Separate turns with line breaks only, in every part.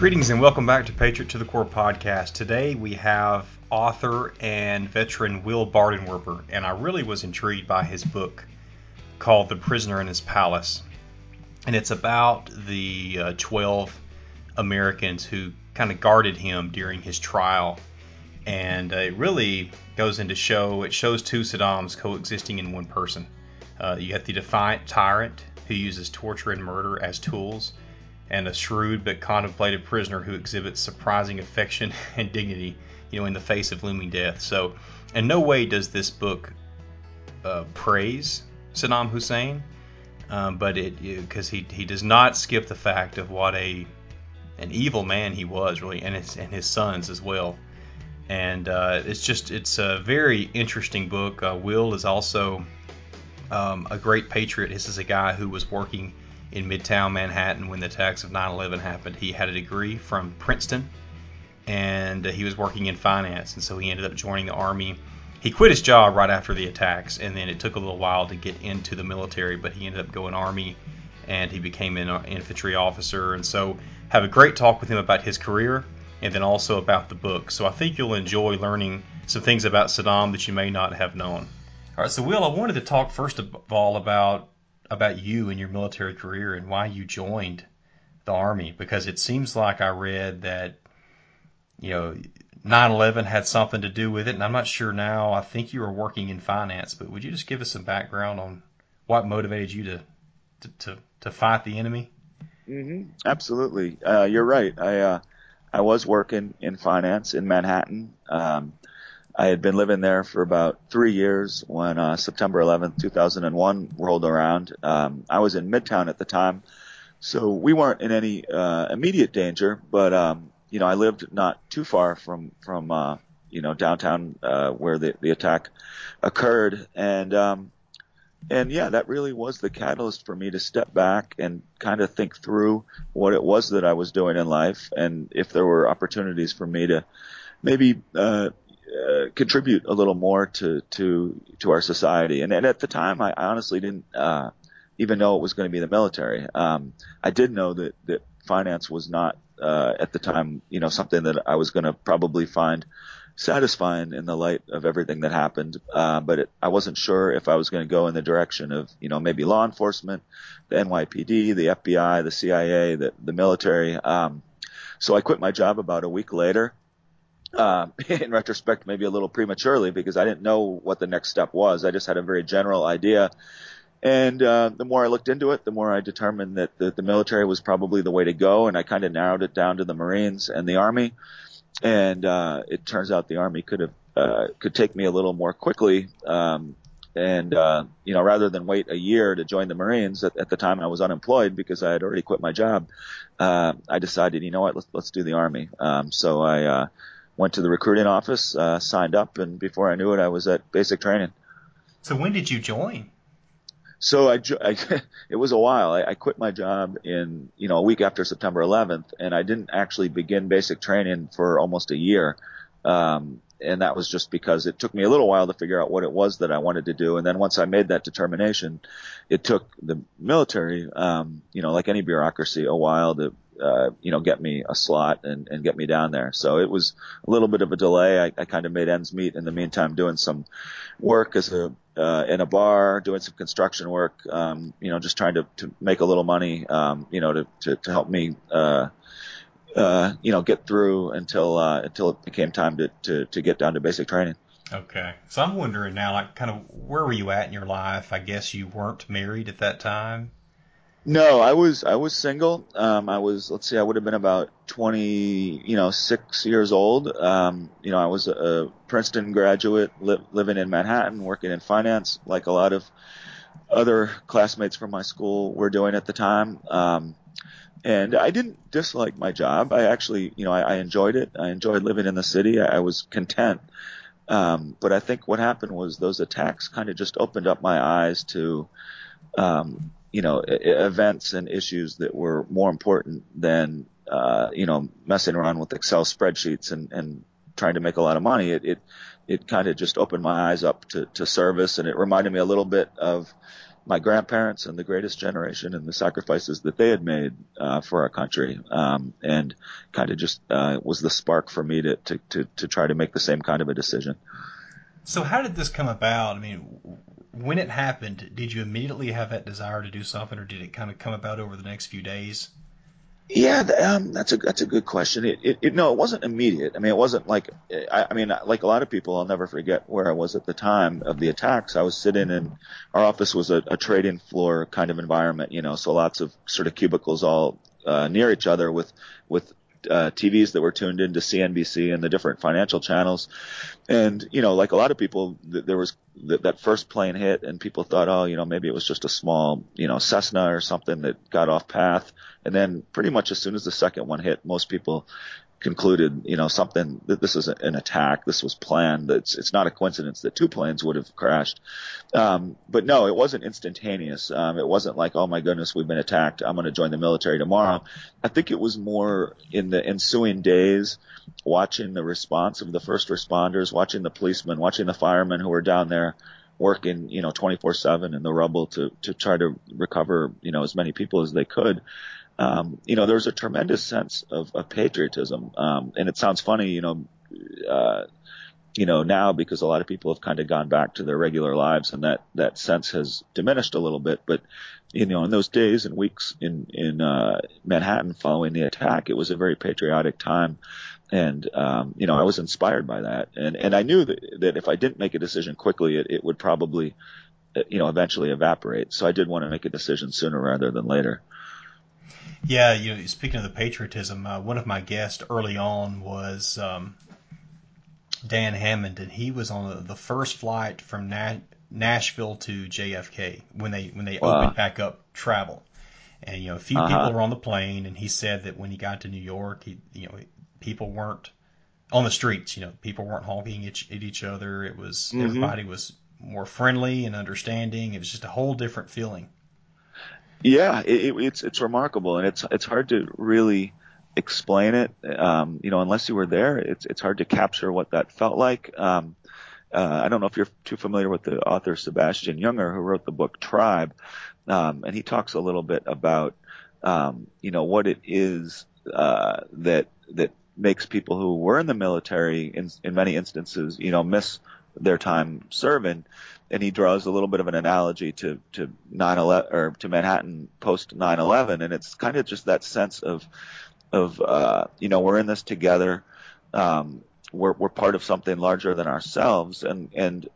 Greetings and welcome back to Patriot to the Core podcast. Today we have author and veteran Will Bardenwerper, and I really was intrigued by his book called The Prisoner in His Palace. And it's about the uh, 12 Americans who kind of guarded him during his trial. And uh, it really goes into show, it shows two Saddams coexisting in one person. Uh, you have the defiant tyrant who uses torture and murder as tools and a shrewd but contemplative prisoner who exhibits surprising affection and dignity, you know, in the face of looming death. So, in no way does this book uh, praise Saddam Hussein, um, but it because he he does not skip the fact of what a an evil man he was really, and his and his sons as well. And uh, it's just it's a very interesting book. Uh, Will is also um, a great patriot. This is a guy who was working in Midtown Manhattan when the attacks of 9 11 happened. He had a degree from Princeton and uh, he was working in finance, and so he ended up joining the Army. He quit his job right after the attacks, and then it took a little while to get into the military, but he ended up going Army and he became an uh, infantry officer. And so, have a great talk with him about his career and then also about the book. So, I think you'll enjoy learning some things about Saddam that you may not have known. All right, so Will, I wanted to talk first of all about about you and your military career and why you joined the Army because it seems like I read that, you know, 9 11 had something to do with it. And I'm not sure now. I think you were working in finance, but would you just give us some background on what motivated you to, to, to, to fight the enemy?
Mm-hmm. Absolutely. Uh, you're right. I, uh, I was working in finance in Manhattan. Um, I had been living there for about three years when uh, September 11th, 2001 rolled around. Um, I was in Midtown at the time, so we weren't in any uh, immediate danger. But um, you know, I lived not too far from from uh, you know downtown uh, where the the attack occurred, and um, and yeah, that really was the catalyst for me to step back and kind of think through what it was that I was doing in life, and if there were opportunities for me to maybe uh, uh, contribute a little more to to to our society. And, and at the time, I honestly didn't uh, even know it was going to be the military. Um, I did know that that finance was not uh, at the time, you know, something that I was going to probably find satisfying in the light of everything that happened. Uh, but it, I wasn't sure if I was going to go in the direction of, you know, maybe law enforcement, the NYPD, the FBI, the CIA, the, the military. Um, so I quit my job about a week later uh, in retrospect, maybe a little prematurely because I didn't know what the next step was. I just had a very general idea. And uh, the more I looked into it, the more I determined that the, the military was probably the way to go. And I kind of narrowed it down to the Marines and the Army. And uh, it turns out the Army could have uh, could take me a little more quickly. Um, and uh, you know, rather than wait a year to join the Marines, at, at the time I was unemployed because I had already quit my job. Uh, I decided, you know what, let's let's do the Army. Um, so I uh, went to the recruiting office, uh, signed up, and before I knew it, I was at basic training.
So when did you join?
So I, I it was a while. I, I quit my job in you know a week after September 11th, and I didn't actually begin basic training for almost a year. Um, and that was just because it took me a little while to figure out what it was that I wanted to do. And then once I made that determination, it took the military, um, you know, like any bureaucracy, a while to uh, you know, get me a slot and, and get me down there. So it was a little bit of a delay. I, I kind of made ends meet in the meantime, doing some work as a uh, in a bar, doing some construction work. Um, you know, just trying to, to make a little money. Um, you know, to to, to help me. Uh, uh, you know, get through until uh, until it became time to, to to get down to basic training.
Okay, so I'm wondering now, like, kind of where were you at in your life? I guess you weren't married at that time.
No, I was I was single. Um, I was let's see, I would have been about twenty, you know, six years old. Um, you know, I was a, Princeton graduate, li- living in Manhattan, working in finance, like a lot of other classmates from my school were doing at the time. Um, and I didn't dislike my job. I actually, you know, I, I enjoyed it. I enjoyed living in the city. I, I was content. Um, but I think what happened was those attacks kind of just opened up my eyes to um, you know, events and issues that were more important than, uh, you know, messing around with Excel spreadsheets and, and trying to make a lot of money. It, it, it kind of just opened my eyes up to, to service and it reminded me a little bit of my grandparents and the greatest generation and the sacrifices that they had made uh, for our country, um, and kind of just uh, was the spark for me to, to to to try to make the same kind of a decision.
So how did this come about? I mean, when it happened, did you immediately have that desire to do something, or did it kind of come about over the next few days?
Yeah, um, that's a that's a good question. It, it, it, no, it wasn't immediate. I mean, it wasn't like I, I mean, like a lot of people, I'll never forget where I was at the time of the attacks. I was sitting in our office was a, a trading floor kind of environment, you know, so lots of sort of cubicles all uh, near each other with with uh, TVs that were tuned into CNBC and the different financial channels. And, you know, like a lot of people, th- there was th- that first plane hit and people thought, oh, you know, maybe it was just a small, you know, Cessna or something that got off path. And then pretty much as soon as the second one hit, most people concluded, you know, something that this is an attack. This was planned. It's it's not a coincidence that two planes would have crashed. Um, but no, it wasn't instantaneous. Um, it wasn't like, oh my goodness, we've been attacked. I'm going to join the military tomorrow. I think it was more in the ensuing days, watching the response of the first responders, watching the policemen, watching the firemen who were down there working, you know, 24/7 in the rubble to to try to recover, you know, as many people as they could um, you know, there's a tremendous sense of, of patriotism. Um, and it sounds funny, you know, uh, you know, now because a lot of people have kind of gone back to their regular lives and that, that sense has diminished a little bit. But, you know, in those days and weeks in, in, uh, Manhattan following the attack, it was a very patriotic time. And, um, you know, I was inspired by that. And, and I knew that, that if I didn't make a decision quickly, it, it would probably, you know, eventually evaporate. So I did want to make a decision sooner rather than later.
Yeah, you know, speaking of the patriotism, uh, one of my guests early on was um, Dan Hammond, and he was on the first flight from Na- Nashville to JFK when they when they wow. opened back up travel. And you know, a few uh-huh. people were on the plane, and he said that when he got to New York, he you know people weren't on the streets. You know, people weren't honking at, at each other. It was mm-hmm. everybody was more friendly and understanding. It was just a whole different feeling.
Yeah, it, it's it's remarkable, and it's it's hard to really explain it. Um, you know, unless you were there, it's it's hard to capture what that felt like. Um, uh, I don't know if you're too familiar with the author Sebastian Junger, who wrote the book Tribe, um, and he talks a little bit about um, you know what it is uh, that that makes people who were in the military in in many instances you know miss their time serving and he draws a little bit of an analogy to to 9/11 or to Manhattan post 9/11, and it's kind of just that sense of of uh, you know we're in this together, um, we're we're part of something larger than ourselves, and and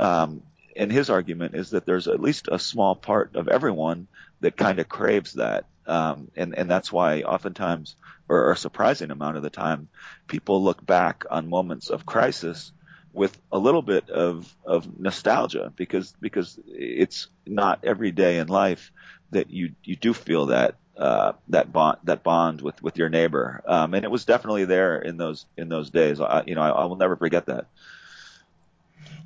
um, and his argument is that there's at least a small part of everyone that kind of craves that, um, and and that's why oftentimes or a surprising amount of the time people look back on moments of crisis with a little bit of, of nostalgia because because it's not every day in life that you you do feel that uh, that bond that bond with with your neighbor um, and it was definitely there in those in those days I, you know I, I will never forget that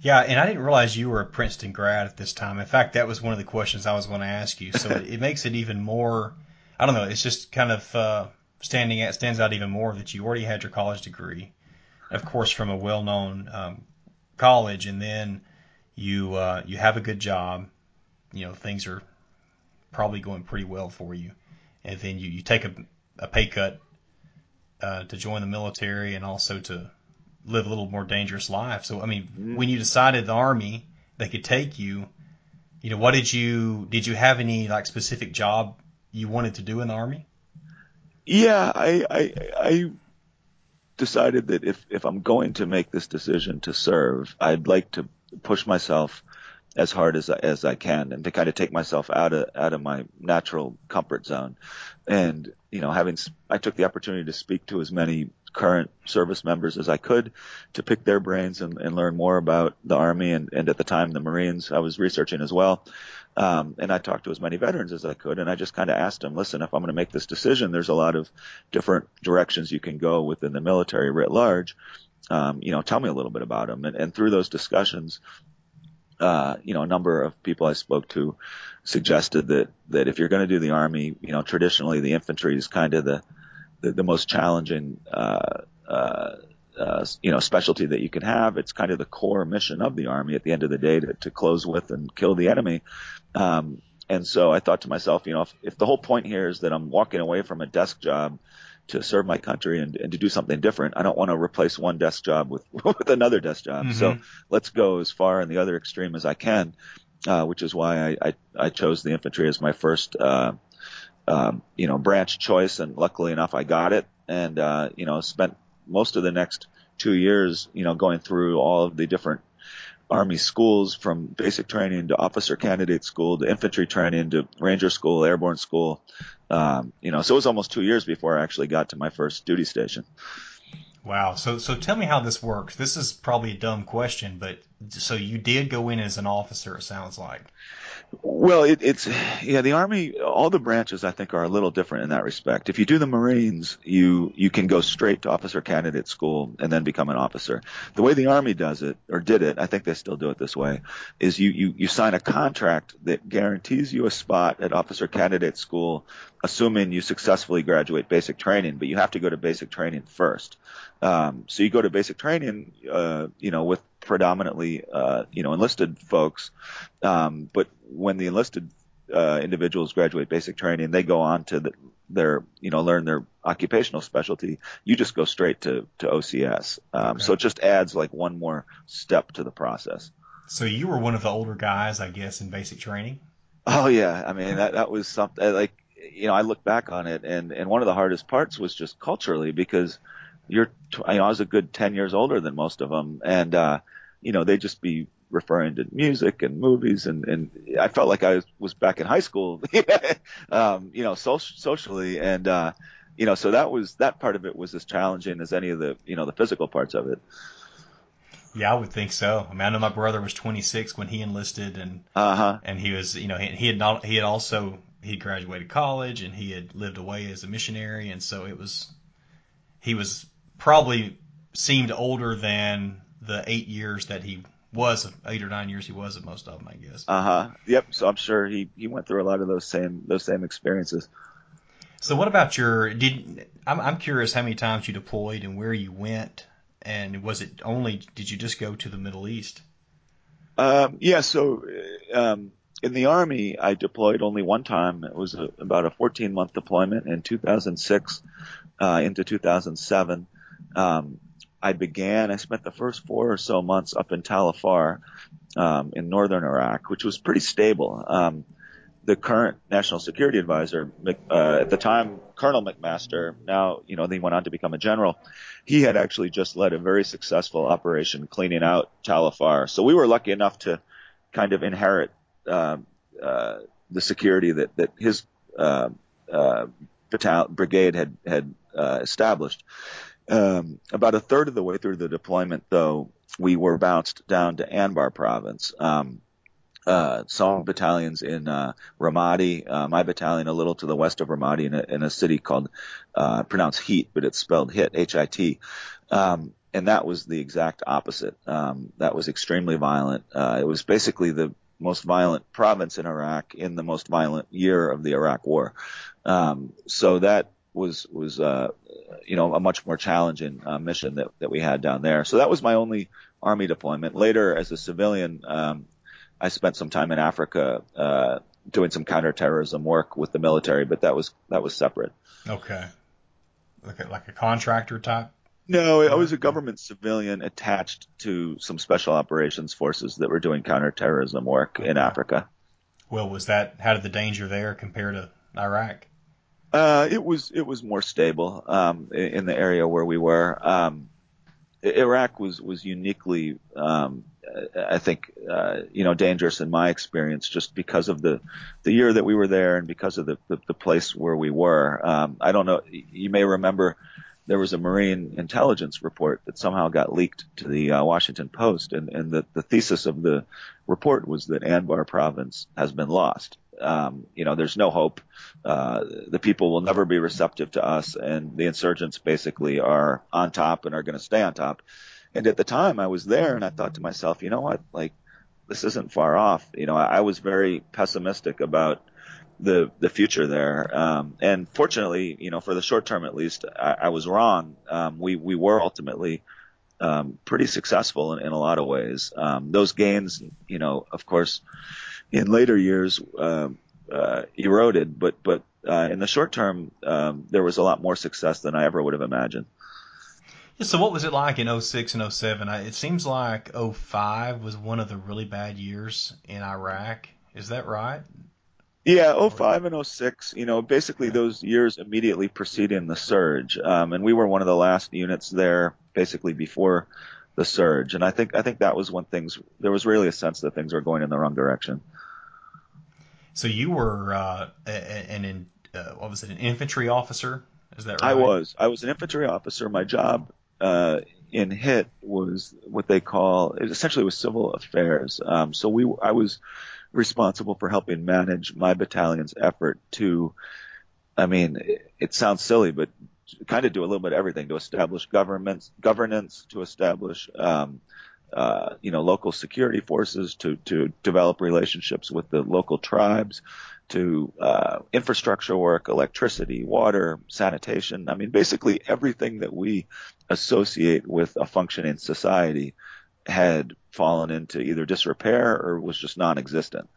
yeah, and I didn't realize you were a Princeton grad at this time. In fact, that was one of the questions I was going to ask you. So it, makes it even more. I don't know. It's just kind of uh, standing out, stands out even more that you already had your college degree, of course, from a well-known um, college, and then you uh, you have a good job, you know things are probably going pretty well for you, and then you, you take a, a pay cut uh, to join the military and also to live a little more dangerous life. So I mean, mm-hmm. when you decided the army they could take you, you know, what did you did you have any like specific job you wanted to do in the army?
Yeah, I I, I decided that if, if I'm going to make this decision to serve, I'd like to push myself as hard as I, as I can and to kind of take myself out of out of my natural comfort zone. And you know, having I took the opportunity to speak to as many current service members as I could to pick their brains and, and learn more about the Army and, and at the time the Marines. I was researching as well. Um, and I talked to as many veterans as I could, and I just kind of asked them, listen, if I'm going to make this decision, there's a lot of different directions you can go within the military writ large. Um, you know, tell me a little bit about them. And, and through those discussions, uh, you know, a number of people I spoke to suggested that, that if you're going to do the army, you know, traditionally the infantry is kind of the, the, the most challenging, uh, uh, uh, you know specialty that you can have. It's kind of the core mission of the army at the end of the day to, to close with and kill the enemy. Um, and so I thought to myself, you know, if, if the whole point here is that I'm walking away from a desk job to serve my country and, and to do something different, I don't want to replace one desk job with with another desk job. Mm-hmm. So let's go as far in the other extreme as I can, uh, which is why I, I, I chose the infantry as my first. Uh, um, you know, branch choice, and luckily enough, I got it, and uh, you know, spent most of the next two years, you know, going through all of the different Army schools from basic training to officer candidate school to infantry training to ranger school, airborne school. Um, you know, so it was almost two years before I actually got to my first duty station.
Wow. So so tell me how this works. This is probably a dumb question, but so you did go in as an officer. It sounds like.
Well, it, it's yeah. The army, all the branches, I think, are a little different in that respect. If you do the Marines, you you can go straight to officer candidate school and then become an officer. The way the army does it, or did it, I think they still do it this way, is you you you sign a contract that guarantees you a spot at officer candidate school, assuming you successfully graduate basic training. But you have to go to basic training first. Um, so you go to basic training, uh, you know, with predominantly, uh, you know, enlisted folks. Um, but when the enlisted uh, individuals graduate basic training, they go on to the, their, you know, learn their occupational specialty. You just go straight to, to OCS. Um, okay. so it just adds like one more step to the process.
So you were one of the older guys, I guess, in basic training.
Oh yeah. I mean, that, that was something like, you know, I look back on it and, and one of the hardest parts was just culturally because you're, you know, I was a good 10 years older than most of them. And, uh, you know, they'd just be referring to music and movies and, and I felt like I was back in high school, um, you know, so, socially. And, uh, you know, so that was, that part of it was as challenging as any of the, you know, the physical parts of it.
Yeah, I would think so. I mean, I know my brother was 26 when he enlisted, and
uh-huh.
and he was, you know, he, he had not, he had also he graduated college and he had lived away as a missionary, and so it was he was probably seemed older than the eight years that he was eight or nine years he was at most of them, I guess.
Uh huh. Yep. So I'm sure he he went through a lot of those same those same experiences.
So what about your did I'm I'm curious how many times you deployed and where you went and was it only did you just go to the Middle East?
Um, yeah. So um, in the army, I deployed only one time. It was a, about a 14 month deployment in 2006 uh, into 2007. Um, I began, I spent the first four or so months up in Tal Afar, um, in northern Iraq, which was pretty stable. Um, the current national security advisor, uh, at the time, Colonel McMaster, now, you know, he went on to become a general. He had actually just led a very successful operation cleaning out Tal Afar. So we were lucky enough to kind of inherit, uh, uh, the security that, that his, uh, uh, battalion, brigade had, had, uh, established. Um, about a third of the way through the deployment, though, we were bounced down to Anbar province. Um, uh, some battalions in uh, Ramadi, uh, my battalion a little to the west of Ramadi in a, in a city called, uh, pronounced Heat, but it's spelled Hit, H-I-T. Um, and that was the exact opposite. Um, that was extremely violent. Uh, it was basically the most violent province in Iraq in the most violent year of the Iraq War. Um, so that was was uh, you know a much more challenging uh, mission that that we had down there. So that was my only army deployment. Later, as a civilian, um, I spent some time in Africa uh, doing some counterterrorism work with the military, but that was that was separate.
Okay, like a, like a contractor type.
No, I was a government civilian attached to some special operations forces that were doing counterterrorism work okay. in Africa.
Well, was that how did the danger there compare to Iraq?
Uh, it was it was more stable um, in the area where we were. Um, Iraq was was uniquely, um, I think, uh, you know, dangerous in my experience, just because of the the year that we were there and because of the the, the place where we were. Um, I don't know. You may remember there was a Marine intelligence report that somehow got leaked to the uh, Washington Post, and, and the, the thesis of the report was that Anbar province has been lost um, you know, there's no hope. Uh, the people will never be receptive to us, and the insurgents basically are on top and are going to stay on top. And at the time, I was there, and I thought to myself, you know what, like this isn't far off. You know, I, I was very pessimistic about the the future there. Um, and fortunately, you know, for the short term at least, I, I was wrong. Um, we we were ultimately um, pretty successful in, in, a lot of ways. Um, those gains, you know, of course, in later years uh, uh, eroded, but but uh, in the short term, um, there was a lot more success than I ever would have imagined.
Yeah, so what was it like in 06 and 07? It seems like 05 was one of the really bad years in Iraq. Is that right?
Yeah, 05 and 06, you know, basically those years immediately preceding the surge. Um, and we were one of the last units there basically before the surge. And I think, I think that was when things, there was really a sense that things were going in the wrong direction.
So you were, uh, an, uh, what was it, an infantry officer? Is that right?
I was. I was an infantry officer. My job, uh, in HIT was what they call, it essentially was civil affairs. Um, so we, I was, responsible for helping manage my battalion's effort to, I mean, it, it sounds silly, but kind of do a little bit of everything to establish governments, governance, to establish, um, uh, you know, local security forces, to, to develop relationships with the local tribes, to uh, infrastructure work, electricity, water, sanitation. I mean, basically everything that we associate with a functioning society had fallen into either disrepair or was just non-existent.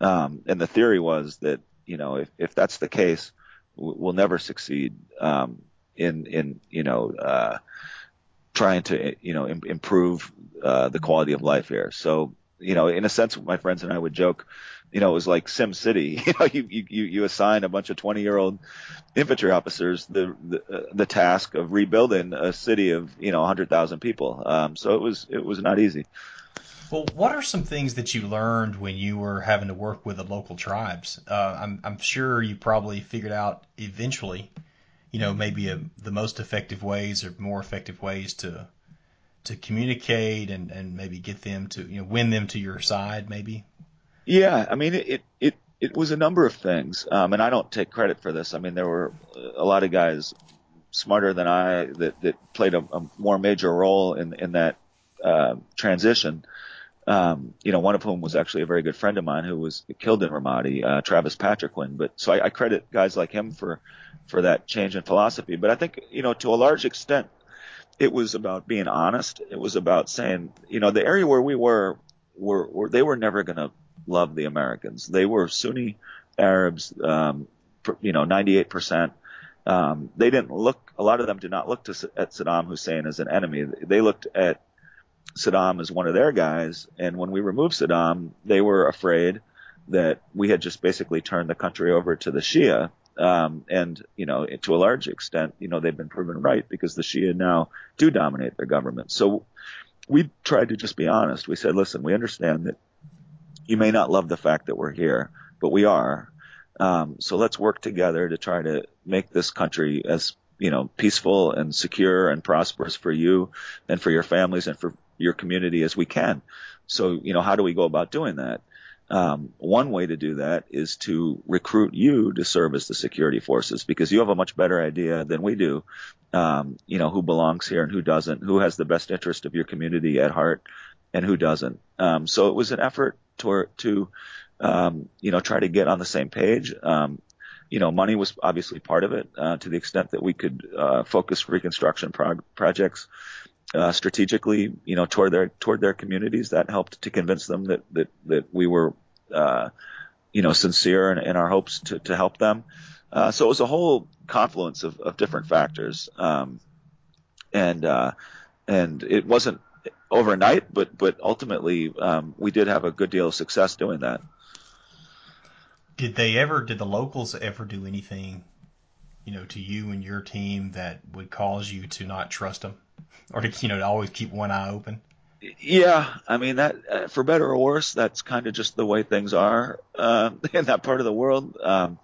Um, and the theory was that, you know, if, if that's the case, we'll never succeed, um, in, in, you know, uh, trying to, you know, Im- improve, uh, the quality of life here. So, you know, in a sense, my friends and I would joke, you know, it was like Sim City. You know, you you you assign a bunch of 20 year old infantry officers the the, uh, the task of rebuilding a city of you know 100,000 people. Um, so it was it was not easy.
Well, what are some things that you learned when you were having to work with the local tribes? Uh, I'm I'm sure you probably figured out eventually, you know, maybe a, the most effective ways or more effective ways to to communicate and, and maybe get them to you know win them to your side maybe
yeah, I mean it it it was a number of things, um, and I don't take credit for this. I mean there were a lot of guys smarter than I that that played a, a more major role in in that uh, transition. Um, you know, one of whom was actually a very good friend of mine who was killed in Ramadi, uh, Travis Patriquin. But so I, I credit guys like him for for that change in philosophy. But I think you know to a large extent it was about being honest. It was about saying, you know, the area where we were, were, were they were never going to love the Americans. They were Sunni Arabs, um, you know, 98%. Um, they didn't look, a lot of them did not look to, at Saddam Hussein as an enemy. They looked at Saddam as one of their guys. And when we removed Saddam, they were afraid that we had just basically turned the country over to the Shia. Um, and, you know, to a large extent, you know, they've been proven right because the Shia now do dominate their government. So we tried to just be honest. We said, listen, we understand that you may not love the fact that we're here, but we are. Um, so let's work together to try to make this country as you know peaceful and secure and prosperous for you and for your families and for your community as we can. So you know how do we go about doing that? Um, one way to do that is to recruit you to serve as the security forces because you have a much better idea than we do. Um, you know who belongs here and who doesn't, who has the best interest of your community at heart, and who doesn't. Um, so it was an effort to, to um, you know, try to get on the same page. Um, you know, money was obviously part of it, uh, to the extent that we could, uh, focus reconstruction prog- projects, uh, strategically, you know, toward their, toward their communities. That helped to convince them that, that, that we were, uh, you know, sincere in, in our hopes to, to help them. Uh, so it was a whole confluence of, of different factors. Um, and, uh, and it wasn't overnight, but but ultimately um, we did have a good deal of success doing that.
Did they ever? Did the locals ever do anything, you know, to you and your team that would cause you to not trust them, or to you know to always keep one eye open?
Yeah, I mean that uh, for better or worse, that's kind of just the way things are uh, in that part of the world. Um,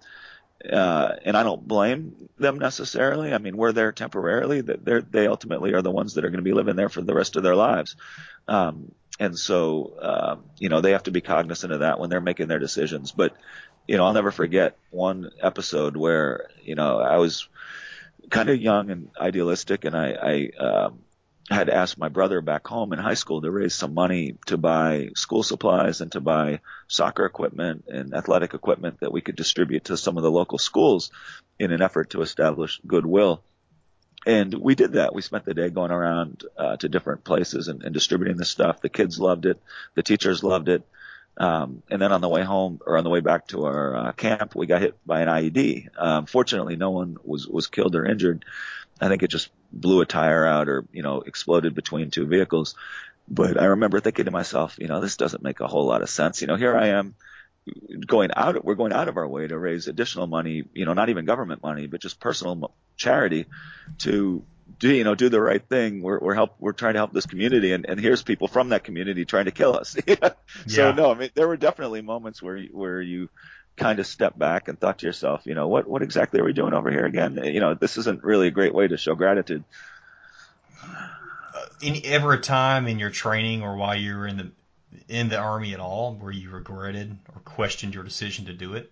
uh, and I don't blame them necessarily. I mean, we're there temporarily. That they ultimately are the ones that are going to be living there for the rest of their lives. Um, and so, uh, you know, they have to be cognizant of that when they're making their decisions. But, you know, I'll never forget one episode where, you know, I was kind of young and idealistic and I, I, um, had asked my brother back home in high school to raise some money to buy school supplies and to buy soccer equipment and athletic equipment that we could distribute to some of the local schools in an effort to establish goodwill. and we did that. We spent the day going around uh, to different places and, and distributing the stuff. The kids loved it. The teachers loved it. Um, and then on the way home or on the way back to our uh, camp, we got hit by an IED. Um, fortunately, no one was was killed or injured. I think it just blew a tire out or you know exploded between two vehicles. But I remember thinking to myself, you know, this doesn't make a whole lot of sense. You know, here I am going out, we're going out of our way to raise additional money, you know, not even government money, but just personal charity to do, you know, do the right thing. We're, we're help, we're trying to help this community and, and here's people from that community trying to kill us. so no, I mean, there were definitely moments where, where you kind of step back and thought to yourself, you know, what, what exactly are we doing over here again? You know, this isn't really a great way to show gratitude.
Uh, any, ever a time in your training or while you were in the, in the army at all where you regretted or questioned your decision to do it?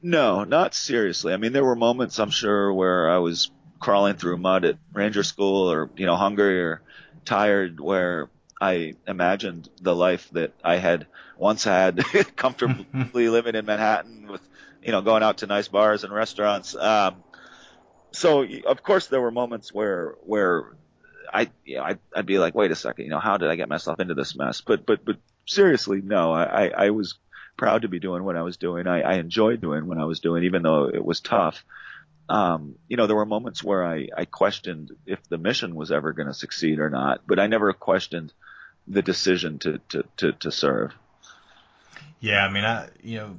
No, not seriously. I mean, there were moments I'm sure where I was crawling through mud at ranger school or, you know, hungry or tired where I imagined the life that I had once had comfortably living in Manhattan with, you know, going out to nice bars and restaurants. Um, so of course there were moments where, where I, you know, I'd, I'd be like, wait a second, you know, how did I get myself into this mess? But, but, but seriously, no, I, I was proud to be doing what I was doing. I, I enjoyed doing what I was doing, even though it was tough. Um, you know, there were moments where I, I questioned if the mission was ever going to succeed or not, but I never questioned the decision to, to, to, to serve.
Yeah. I mean, I, you know,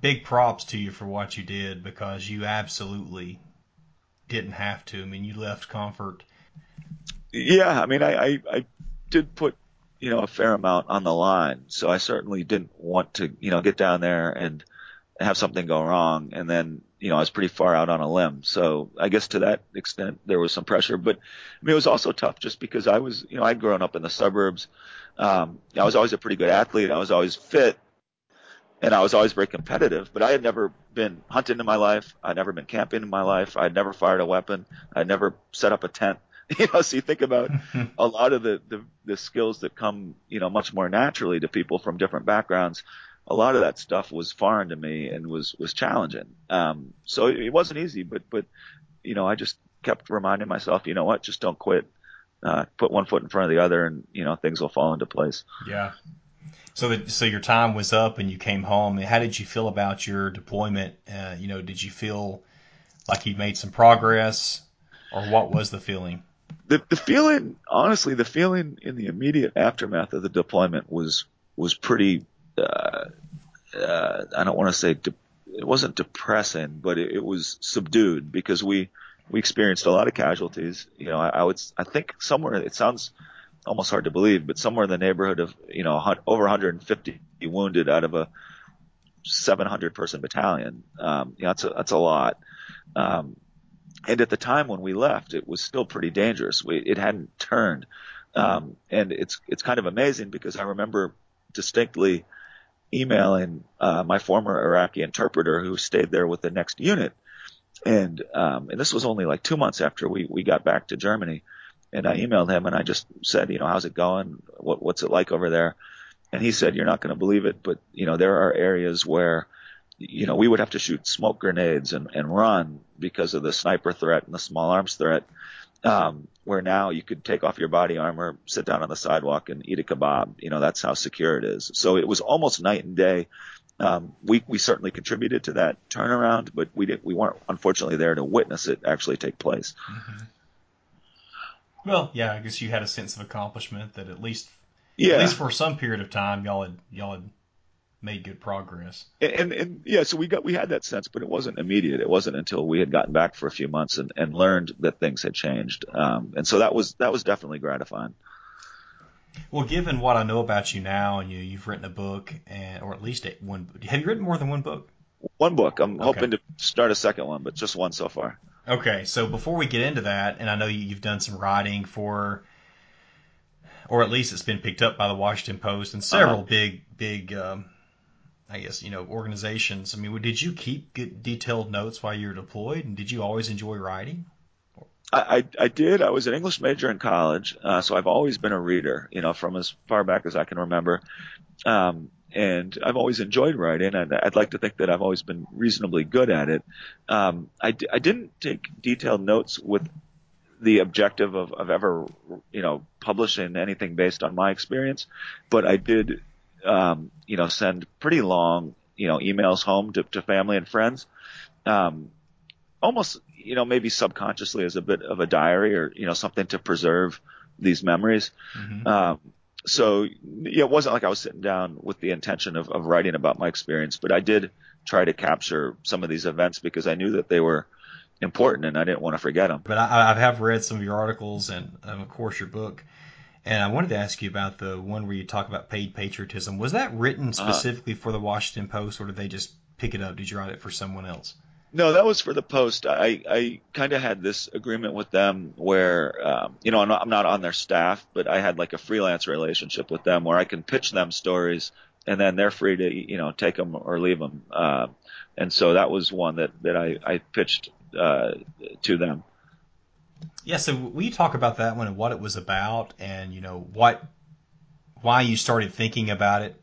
big props to you for what you did because you absolutely didn't have to. I mean, you left comfort
yeah, I mean, I, I, I did put, you know, a fair amount on the line. So I certainly didn't want to, you know, get down there and have something go wrong. And then, you know, I was pretty far out on a limb. So I guess to that extent, there was some pressure, but I mean, it was also tough just because I was, you know, I'd grown up in the suburbs. Um, I was always a pretty good athlete. I was always fit and I was always very competitive, but I had never been hunting in my life. I'd never been camping in my life. I'd never fired a weapon. I'd never set up a tent. you know, so you think about a lot of the, the, the skills that come, you know, much more naturally to people from different backgrounds. A lot of that stuff was foreign to me and was, was challenging. Um, so it, it wasn't easy, but, but, you know, I just kept reminding myself, you know what, just don't quit. Uh, put one foot in front of the other and, you know, things will fall into place.
Yeah. So that, so your time was up and you came home. How did you feel about your deployment? Uh, you know, did you feel like you made some progress or what was the feeling?
the the feeling, honestly, the feeling in the immediate aftermath of the deployment was was pretty. Uh, uh, I don't want to say de- it wasn't depressing, but it, it, was subdued because we we experienced a lot of casualties. You know, I, I would I think somewhere it sounds almost hard to believe, but somewhere in the neighborhood of you know over 150 wounded out of a 700 person battalion. Um, you know, that's a that's a lot. Um, and at the time when we left, it was still pretty dangerous. We, it hadn't turned. Um, and it's, it's kind of amazing because I remember distinctly emailing, uh, my former Iraqi interpreter who stayed there with the next unit. And, um, and this was only like two months after we, we got back to Germany. And I emailed him and I just said, you know, how's it going? What, what's it like over there? And he said, you're not going to believe it, but you know, there are areas where, you know, we would have to shoot smoke grenades and, and run because of the sniper threat and the small arms threat. Um, where now you could take off your body armor, sit down on the sidewalk and eat a kebab. You know, that's how secure it is. So it was almost night and day. Um, we, we certainly contributed to that turnaround, but we didn't, we weren't unfortunately there to witness it actually take place.
Mm-hmm. Well, yeah, I guess you had a sense of accomplishment that at least, yeah. at least for some period of time, y'all had, y'all had made good progress.
And, and, and yeah, so we got we had that sense, but it wasn't immediate. It wasn't until we had gotten back for a few months and, and learned that things had changed. Um, and so that was that was definitely gratifying.
Well, given what I know about you now, and you you've written a book, and or at least one. Have you written more than one book?
One book. I'm okay. hoping to start a second one, but just one so far.
Okay, so before we get into that, and I know you've done some writing for, or at least it's been picked up by the Washington Post and several uh-huh. big, big um, I guess you know organizations. I mean, did you keep detailed notes while you were deployed, and did you always enjoy writing?
I, I, I did. I was an English major in college, uh, so I've always been a reader. You know, from as far back as I can remember. Um, and I've always enjoyed writing, and I'd like to think that I've always been reasonably good at it. Um, I, d- I didn't take detailed notes with the objective of, of ever, you know, publishing anything based on my experience, but I did, um, you know, send pretty long, you know, emails home to, to family and friends, um, almost, you know, maybe subconsciously as a bit of a diary or, you know, something to preserve these memories. Mm-hmm. Um, so yeah, it wasn't like I was sitting down with the intention of, of writing about my experience, but I did try to capture some of these events because I knew that they were important and I didn't want to forget them.
But I, I have read some of your articles and of course your book. And I wanted to ask you about the one where you talk about paid patriotism. Was that written uh-huh. specifically uh-huh. for the Washington Post or did they just pick it up? Did you write it for someone else?
No, that was for the Post. I, I kind of had this agreement with them where, um, you know, I'm not, I'm not on their staff, but I had like a freelance relationship with them where I can pitch them stories and then they're free to, you know, take them or leave them. Uh, and so that was one that, that I, I pitched, uh, to them.
Yeah. So you talk about that one and what it was about and, you know, what, why you started thinking about it?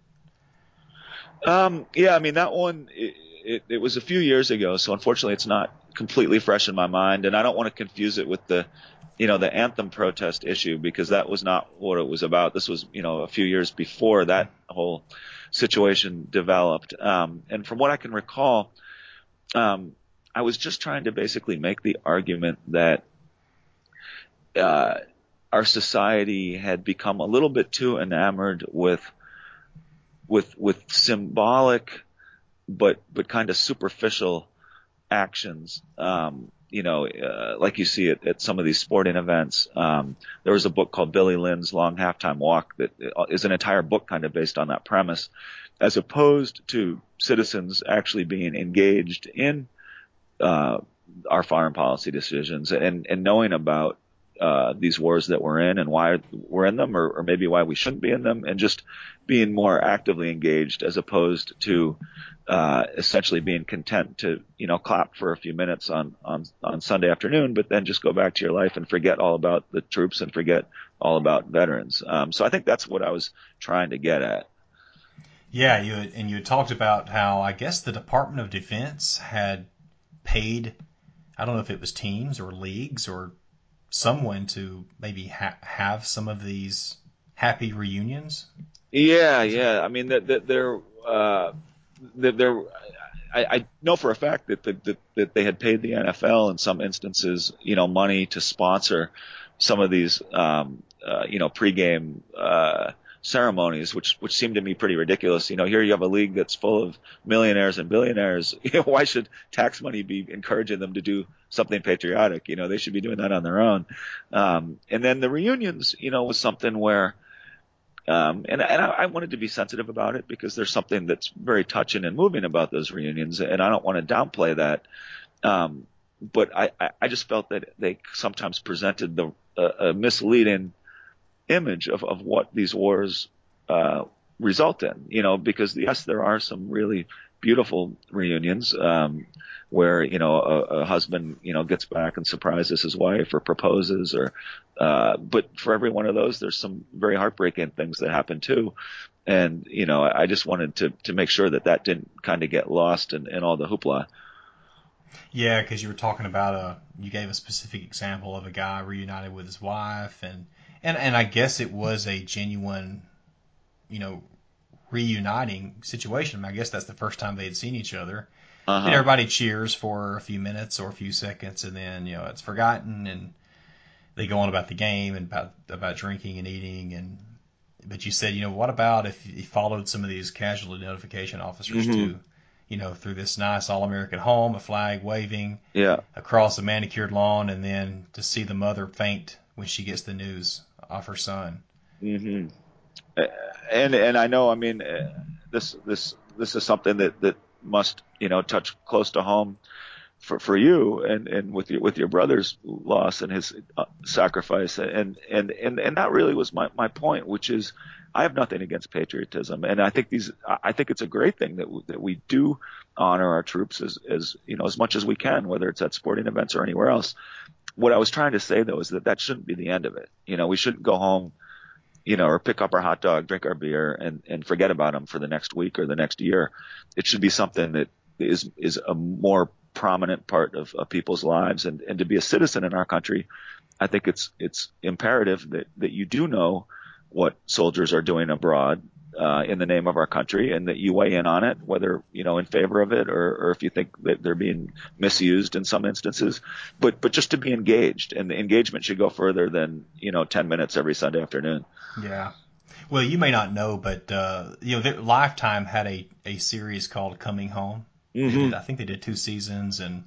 Um, yeah, I mean, that one, it, it, it was a few years ago, so unfortunately it's not completely fresh in my mind, and I don't want to confuse it with the, you know, the anthem protest issue because that was not what it was about. This was, you know, a few years before that whole situation developed. Um, and from what I can recall, um, I was just trying to basically make the argument that uh, our society had become a little bit too enamored with with with symbolic but but kind of superficial actions. Um, you know, uh, like you see it at some of these sporting events. Um, there was a book called Billy Lynn's Long Halftime Walk that is an entire book kind of based on that premise, as opposed to citizens actually being engaged in uh, our foreign policy decisions and, and knowing about uh, these wars that we're in and why we're in them, or, or maybe why we shouldn't be in them, and just being more actively engaged as opposed to uh, essentially being content to you know clap for a few minutes on on on Sunday afternoon, but then just go back to your life and forget all about the troops and forget all about veterans. Um, so I think that's what I was trying to get at.
Yeah, you and you talked about how I guess the Department of Defense had paid I don't know if it was teams or leagues or someone to maybe ha- have some of these happy reunions?
Yeah, yeah. I mean, that that they're uh, that they're. I, I know for a fact that, the, that that they had paid the NFL in some instances, you know, money to sponsor some of these, um, uh, you know, pregame uh, ceremonies, which which seem to me pretty ridiculous. You know, here you have a league that's full of millionaires and billionaires. You know, why should tax money be encouraging them to do something patriotic? You know, they should be doing that on their own. Um, and then the reunions, you know, was something where. Um, and, and I, I wanted to be sensitive about it because there's something that's very touching and moving about those reunions, and I don't want to downplay that. Um, but I, I just felt that they sometimes presented the uh, a misleading image of, of what these wars uh, result in. You know, because yes, there are some really beautiful reunions um, where you know a, a husband you know gets back and surprises his wife or proposes or uh, but for every one of those there's some very heartbreaking things that happen too and you know I just wanted to to make sure that that didn't kind of get lost in, in all the hoopla.
Yeah, because you were talking about a you gave a specific example of a guy reunited with his wife and and and I guess it was a genuine, you know, reuniting situation. I, guess that's the first time they had seen each other. Uh-huh. And everybody cheers for a few minutes or a few seconds, and then you know it's forgotten, and they go on about the game and about about drinking and eating, and but you said, you know, what about if you followed some of these casualty notification officers mm-hmm. too? You know, through this nice all-American home, a flag waving
yeah.
across a manicured lawn, and then to see the mother faint when she gets the news of her son.
Mm-hmm. And and I know, I mean, uh, this this this is something that that must you know touch close to home for for you and and with your with your brother's loss and his uh, sacrifice and and and and that really was my my point, which is. I have nothing against patriotism, and I think these. I think it's a great thing that that we do honor our troops as as you know as much as we can, whether it's at sporting events or anywhere else what I was trying to say though is that that shouldn't be the end of it. You know, we shouldn't go home you know, or pick up our hot dog, drink our beer, and and forget about them for the next week or the next year. It should be something that is is a more prominent part of, of people's lives, and and to be a citizen in our country, I think it's it's imperative that that you do know what soldiers are doing abroad uh, in the name of our country, and that you weigh in on it, whether you know in favor of it or, or if you think that they're being misused in some instances. But but just to be engaged, and the engagement should go further than you know 10 minutes every Sunday afternoon.
Yeah. Well, you may not know, but uh, you know, Lifetime had a a series called Coming Home.
Mm-hmm.
Did, I think they did two seasons, and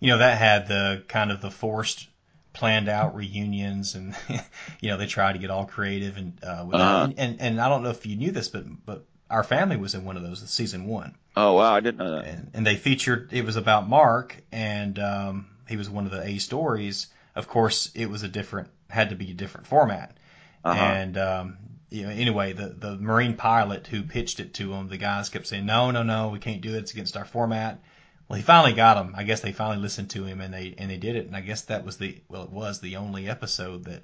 you know that had the kind of the forced planned out reunions and you know they tried to get all creative and uh, with uh-huh. and, and, and I don't know if you knew this but but our family was in one of those season one.
Oh wow, I didn't know that.
And, and they featured it was about Mark and um, he was one of the A stories. Of course, it was a different had to be a different format. Uh-huh. And um, you know, anyway, the the Marine pilot who pitched it to him, the guys kept saying, "No, no, no, we can't do it. It's against our format." Well, he finally got them. I guess they finally listened to him and they and they did it. And I guess that was the well, it was the only episode that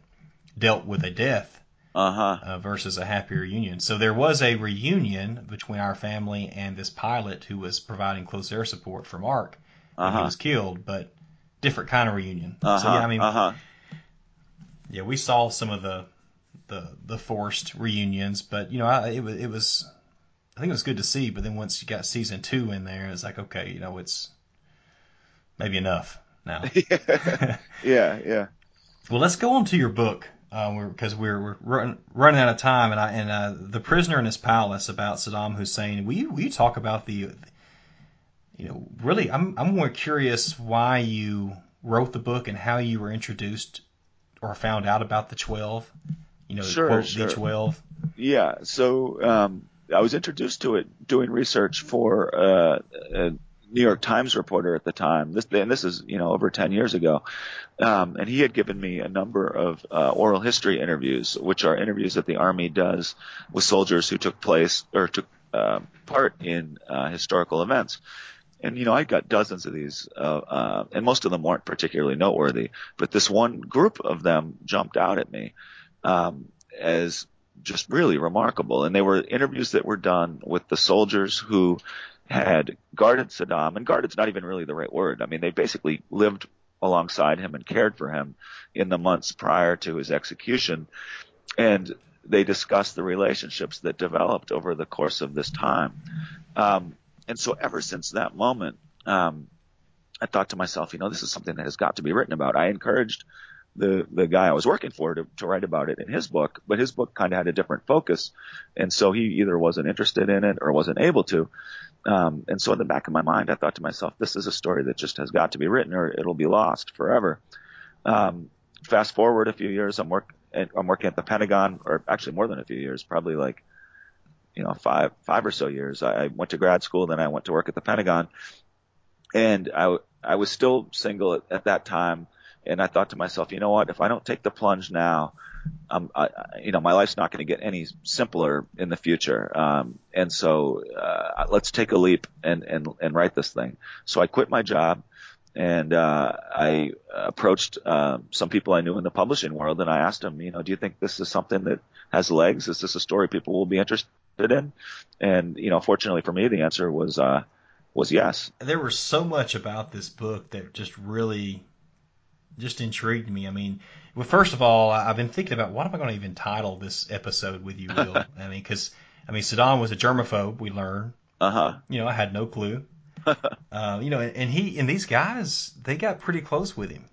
dealt with a death
uh-huh.
uh, versus a happy reunion. So there was a reunion between our family and this pilot who was providing close air support for Mark. Uh-huh. He was killed, but different kind of reunion.
Uh-huh.
So yeah, I mean,
uh-huh.
yeah, we saw some of the the the forced reunions, but you know, I, it was it was I think it was good to see, but then once you got season two in there, it's like okay, you know, it's maybe enough now.
yeah, yeah.
Well, let's go on to your book because uh, we're, we're, we're run, running out of time, and I and uh, the prisoner in his palace about Saddam Hussein. Will you, will you talk about the, you know, really? I'm I'm more curious why you wrote the book and how you were introduced or found out about the twelve. You know,
sure,
quote,
sure.
the twelve.
Yeah. So um, I was introduced to it doing research for uh, a New York Times reporter at the time. This, and this is you know over 10 years ago, um, and he had given me a number of uh, oral history interviews, which are interviews that the Army does with soldiers who took place or took uh, part in uh, historical events. And you know, I got dozens of these, uh, uh, and most of them weren't particularly noteworthy. But this one group of them jumped out at me um, as just really remarkable. And they were interviews that were done with the soldiers who had guarded Saddam, and guarded's not even really the right word. I mean, they basically lived alongside him and cared for him in the months prior to his execution. And they discussed the relationships that developed over the course of this time. Um, and so ever since that moment, um, I thought to myself, you know, this is something that has got to be written about. I encouraged the the guy I was working for to, to write about it in his book, but his book kind of had a different focus, and so he either wasn't interested in it or wasn't able to. Um, and so in the back of my mind, I thought to myself, this is a story that just has got to be written, or it'll be lost forever. Um, fast forward a few years, I'm work I'm working at the Pentagon, or actually more than a few years, probably like you know five five or so years. I, I went to grad school, then I went to work at the Pentagon, and I I was still single at, at that time and I thought to myself, you know what? If I don't take the plunge now, um, I, you know, my life's not going to get any simpler in the future. Um, and so, uh, let's take a leap and, and, and write this thing. So I quit my job and, uh, I approached, uh, some people I knew in the publishing world and I asked them, you know, do you think this is something that has legs? Is this a story people will be interested in? And, you know, fortunately for me, the answer was, uh, was yes.
There was so much about this book that just really just intrigued me. I mean, well, first of all, I've been thinking about what am I going to even title this episode with you, Will? I mean, because I mean, Saddam was a germaphobe. We learned.
Uh huh.
You know, I had no clue. uh, you know, and, he and these guys, they got pretty close with him.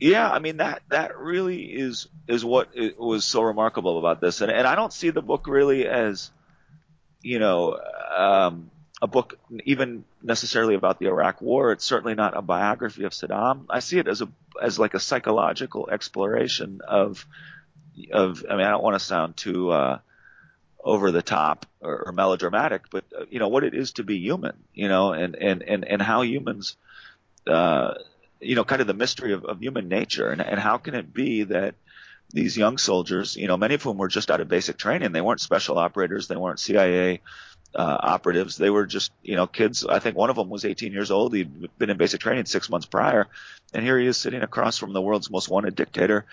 Yeah, I mean that that really is is what was so remarkable about this, and and I don't see the book really as, you know, um, a book even necessarily about the Iraq War. It's certainly not a biography of Saddam. I see it as a as like a psychological exploration of of. I mean, I don't want to sound too uh, over the top or, or melodramatic, but uh, you know what it is to be human. You know, and and and and how humans. Uh, you know, kind of the mystery of, of human nature, and, and how can it be that these young soldiers, you know, many of whom were just out of basic training. They weren't special operators. They weren't CIA uh, operatives. They were just, you know, kids. I think one of them was 18 years old. He'd been in basic training six months prior. And here he is sitting across from the world's most wanted dictator.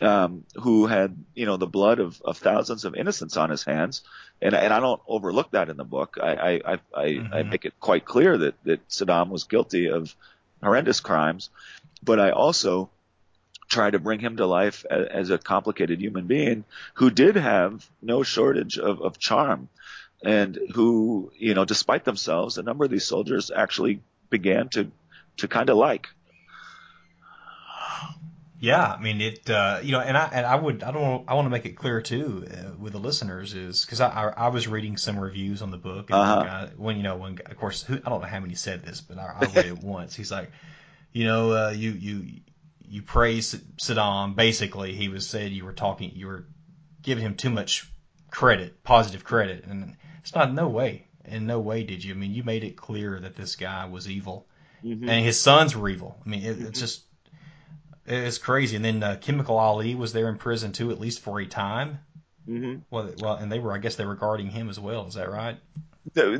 um, who had you know the blood of, of thousands of innocents on his hands, and and I don't overlook that in the book. I I I, I, mm-hmm. I make it quite clear that that Saddam was guilty of horrendous crimes, but I also try to bring him to life as, as a complicated human being who did have no shortage of, of charm, and who you know despite themselves, a number of these soldiers actually began to to kind of like.
Yeah, I mean it. Uh, you know, and I and I would I don't I want to make it clear too uh, with the listeners is because I, I, I was reading some reviews on the book and uh-huh. guy, when you know when of course who, I don't know how many said this but I, I read it once. He's like, you know, uh, you you you praise Saddam. Basically, he was said you were talking you were giving him too much credit, positive credit, and it's not no way. In no way did you. I mean, you made it clear that this guy was evil, mm-hmm. and his sons were evil. I mean, it, mm-hmm. it's just it's crazy. And then uh, Chemical Ali was there in prison too, at least for a time. Mm-hmm. Well, well, and they were, I guess, they were guarding him as well. Is that right?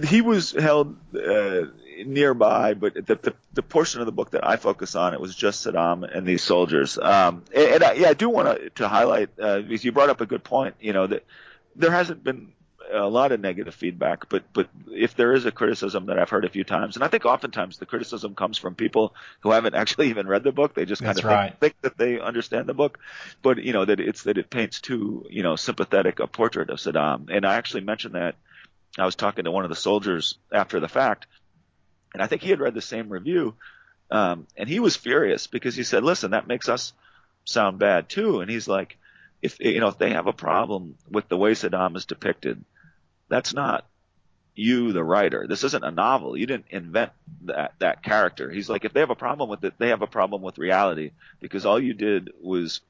He was held uh, nearby, but the, the, the portion of the book that I focus on, it was just Saddam and these soldiers. Um, and, and I, yeah, I do want to to highlight uh, because you brought up a good point. You know that there hasn't been a lot of negative feedback, but but if there is a criticism that I've heard a few times, and I think oftentimes the criticism comes from people who haven't actually even read the book, they just kind
That's
of
right.
think, think that they understand the book, but you know that it's that it paints too you know sympathetic a portrait of Saddam, and I actually mentioned that I was talking to one of the soldiers after the fact, and I think he had read the same review, um, and he was furious because he said, "Listen, that makes us sound bad too," and he's like if you know if they have a problem with the way Saddam is depicted, that's not you, the writer. This isn't a novel. You didn't invent that that character. He's like, if they have a problem with it, they have a problem with reality because all you did was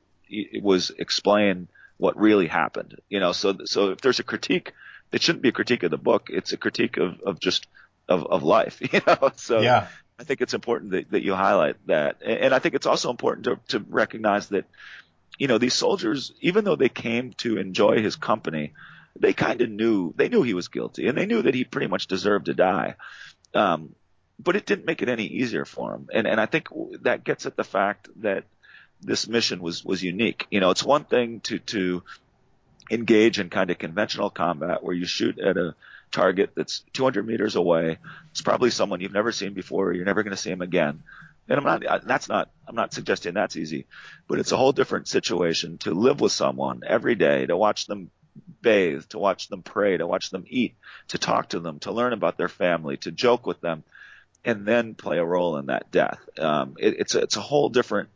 was explain what really happened. You know, so so if there's a critique, it shouldn't be a critique of the book. It's a critique of of just of of life. You know, so
yeah.
I think it's important that, that you highlight that, and I think it's also important to to recognize that, you know, these soldiers, even though they came to enjoy his company, they kind of knew they knew he was guilty and they knew that he pretty much deserved to die. Um, but it didn't make it any easier for him. And and I think that gets at the fact that this mission was was unique. You know, it's one thing to to engage in kind of conventional combat where you shoot at a target that's 200 meters away. It's probably someone you've never seen before. You're never going to see him again. And I'm not, that's not, I'm not suggesting that's easy, but it's a whole different situation to live with someone every day, to watch them bathe, to watch them pray, to watch them eat, to talk to them, to learn about their family, to joke with them, and then play a role in that death. Um, it, it's a, it's a whole different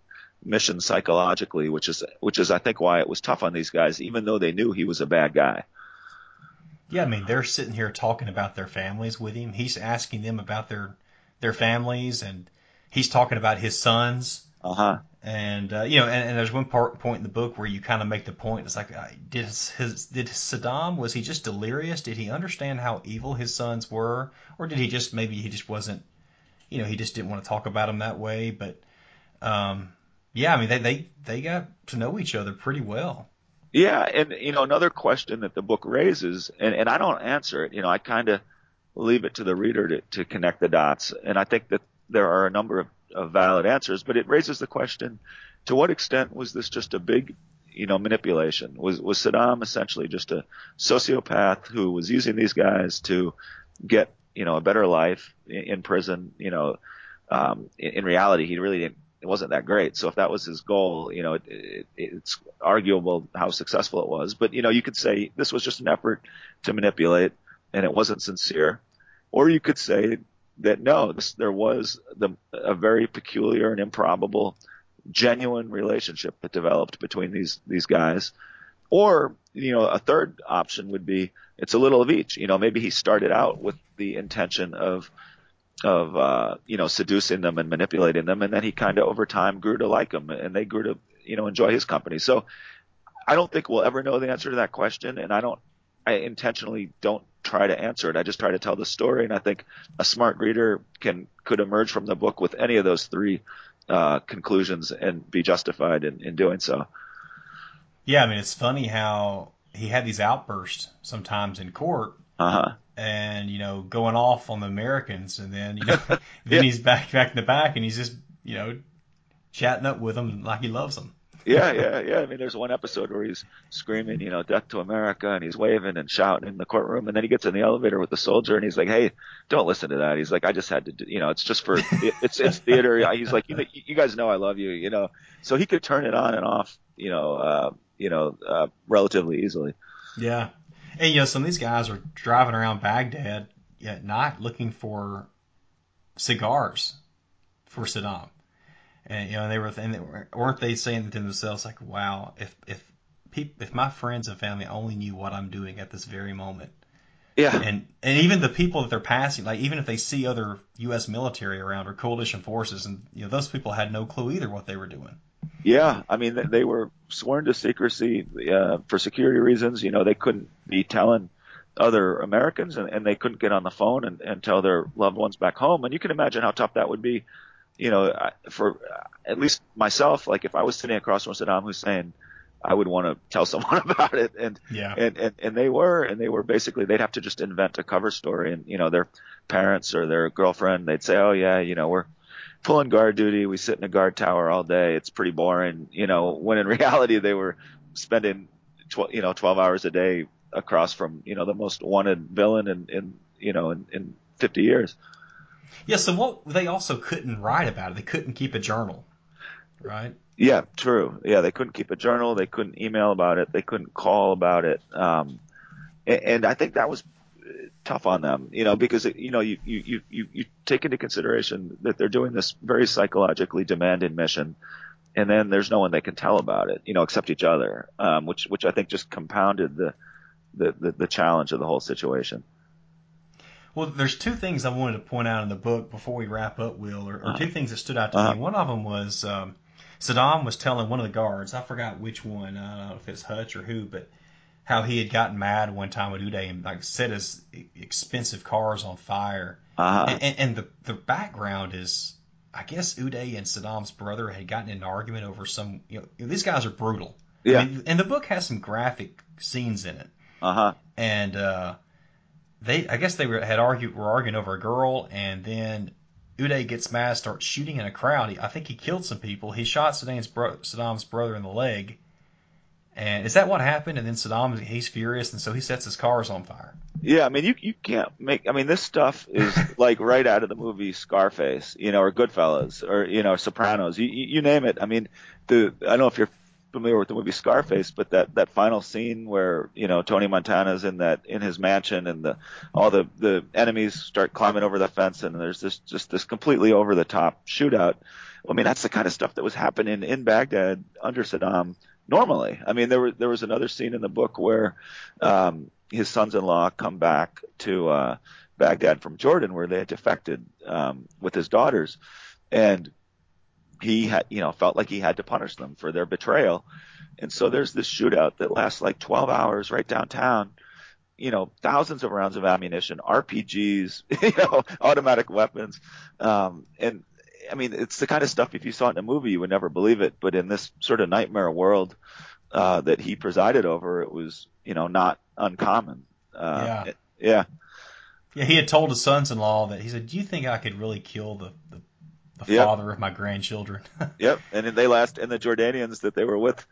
mission psychologically, which is which is I think why it was tough on these guys, even though they knew he was a bad guy.
Yeah, I mean they're sitting here talking about their families with him. He's asking them about their their families, and he's talking about his sons.
Uh huh.
And uh, you know, and, and there's one part point in the book where you kind of make the point. It's like, uh, did his did Saddam was he just delirious? Did he understand how evil his sons were, or did he just maybe he just wasn't, you know, he just didn't want to talk about them that way? But um, yeah, I mean they they they got to know each other pretty well.
Yeah, and you know another question that the book raises, and, and I don't answer it. You know, I kind of leave it to the reader to, to connect the dots, and I think that there are a number of of valid answers, but it raises the question: to what extent was this just a big, you know, manipulation? Was was Saddam essentially just a sociopath who was using these guys to get, you know, a better life in prison? You know, um, in, in reality, he really didn't. It wasn't that great. So if that was his goal, you know, it, it, it's arguable how successful it was. But you know, you could say this was just an effort to manipulate, and it wasn't sincere. Or you could say that no, there was the, a very peculiar and improbable, genuine relationship that developed between these these guys. Or you know, a third option would be it's a little of each. You know, maybe he started out with the intention of of uh, you know seducing them and manipulating them, and then he kind of over time grew to like them, and they grew to you know enjoy his company. So I don't think we'll ever know the answer to that question, and I don't I intentionally don't try to answer it. I just try to tell the story, and I think a smart reader can could emerge from the book with any of those three uh, conclusions and be justified in, in doing so.
Yeah, I mean it's funny how he had these outbursts sometimes in court,
uh-huh.
and you know going off on the Americans, and then you know then yeah. he's back back in the back, and he's just you know chatting up with them like he loves them.
Yeah, yeah, yeah. I mean, there's one episode where he's screaming, you know, "Death to America," and he's waving and shouting in the courtroom, and then he gets in the elevator with the soldier, and he's like, "Hey, don't listen to that." He's like, "I just had to, do, you know, it's just for it's it's theater." He's like, "You you guys know I love you," you know, so he could turn it on and off, you know, uh, you know, uh, relatively easily.
Yeah, and you know, some of these guys are driving around Baghdad at night looking for cigars for Saddam. And you know, and they were, and they were, weren't they saying to themselves like, "Wow, if if peop, if my friends and family only knew what I'm doing at this very moment."
Yeah.
And and even the people that they're passing, like even if they see other U.S. military around or coalition forces, and you know, those people had no clue either what they were doing.
Yeah, I mean, they were sworn to secrecy uh, for security reasons. You know, they couldn't be telling other Americans, and, and they couldn't get on the phone and, and tell their loved ones back home. And you can imagine how tough that would be you know, for uh, at least myself, like if I was sitting across from Saddam Hussein, I would want to tell someone about it. And,
yeah.
and, and, and they were, and they were basically, they'd have to just invent a cover story and, you know, their parents or their girlfriend, they'd say, Oh yeah, you know, we're pulling guard duty. We sit in a guard tower all day. It's pretty boring, you know, when in reality they were spending, tw- you know, 12 hours a day across from, you know, the most wanted villain in, in you know, in, in 50 years.
Yeah, so what they also couldn't write about it. They couldn't keep a journal, right?
Yeah, true. Yeah, they couldn't keep a journal. They couldn't email about it. They couldn't call about it. Um, and, and I think that was tough on them, you know, because you know you, you you you take into consideration that they're doing this very psychologically demanding mission, and then there's no one they can tell about it, you know, except each other, um, which which I think just compounded the the, the, the challenge of the whole situation.
Well, there's two things I wanted to point out in the book before we wrap up, Will, or, or two things that stood out to
Uh-huh.
me. One of them was um, Saddam was telling one of the guards, I forgot which one, I don't know if it's Hutch or who, but how he had gotten mad one time with Uday and like set his expensive cars on fire.
Uh-huh.
And, and, and the the background is, I guess Uday and Saddam's brother had gotten in an argument over some. You know, these guys are brutal.
Yeah.
I mean, and the book has some graphic scenes in it
Uh huh.
and uh, they I guess they were had argued were arguing over a girl, and then Uday gets mad, starts shooting in a crowd. He, I think he killed some people. He shot Saddam's, bro, Saddam's brother in the leg. And is that what happened? And then Saddam he's furious, and so he sets his cars on fire.
Yeah, I mean, you you can't make. I mean, this stuff is like right out of the movie Scarface, you know, or Goodfellas, or you know, Sopranos. You you, you name it. I mean, the I don't know if you're familiar with the movie Scarface, but that that final scene where you know Tony Montana's in that in his mansion and the all the the enemies start climbing over the fence and there's this just this completely over the top shootout. I mean, that's the kind of stuff that was happening in Baghdad under Saddam normally. I mean, there was there was another scene in the book where um, his sons-in-law come back to uh, Baghdad from Jordan, where they had defected um, with his daughters, and he had, you know, felt like he had to punish them for their betrayal. And so there's this shootout that lasts like 12 hours right downtown. You know, thousands of rounds of ammunition, RPGs, you know, automatic weapons, um, and I mean, it's the kind of stuff if you saw it in a movie, you would never believe it. But in this sort of nightmare world uh, that he presided over, it was, you know, not uncommon. Uh,
Yeah.
it- yeah.
Yeah, he had told his sons-in-law that he said, "Do you think I could really kill the the, the
Yep.
father of my grandchildren?"
Yep. And then they last, and the Jordanians that they were with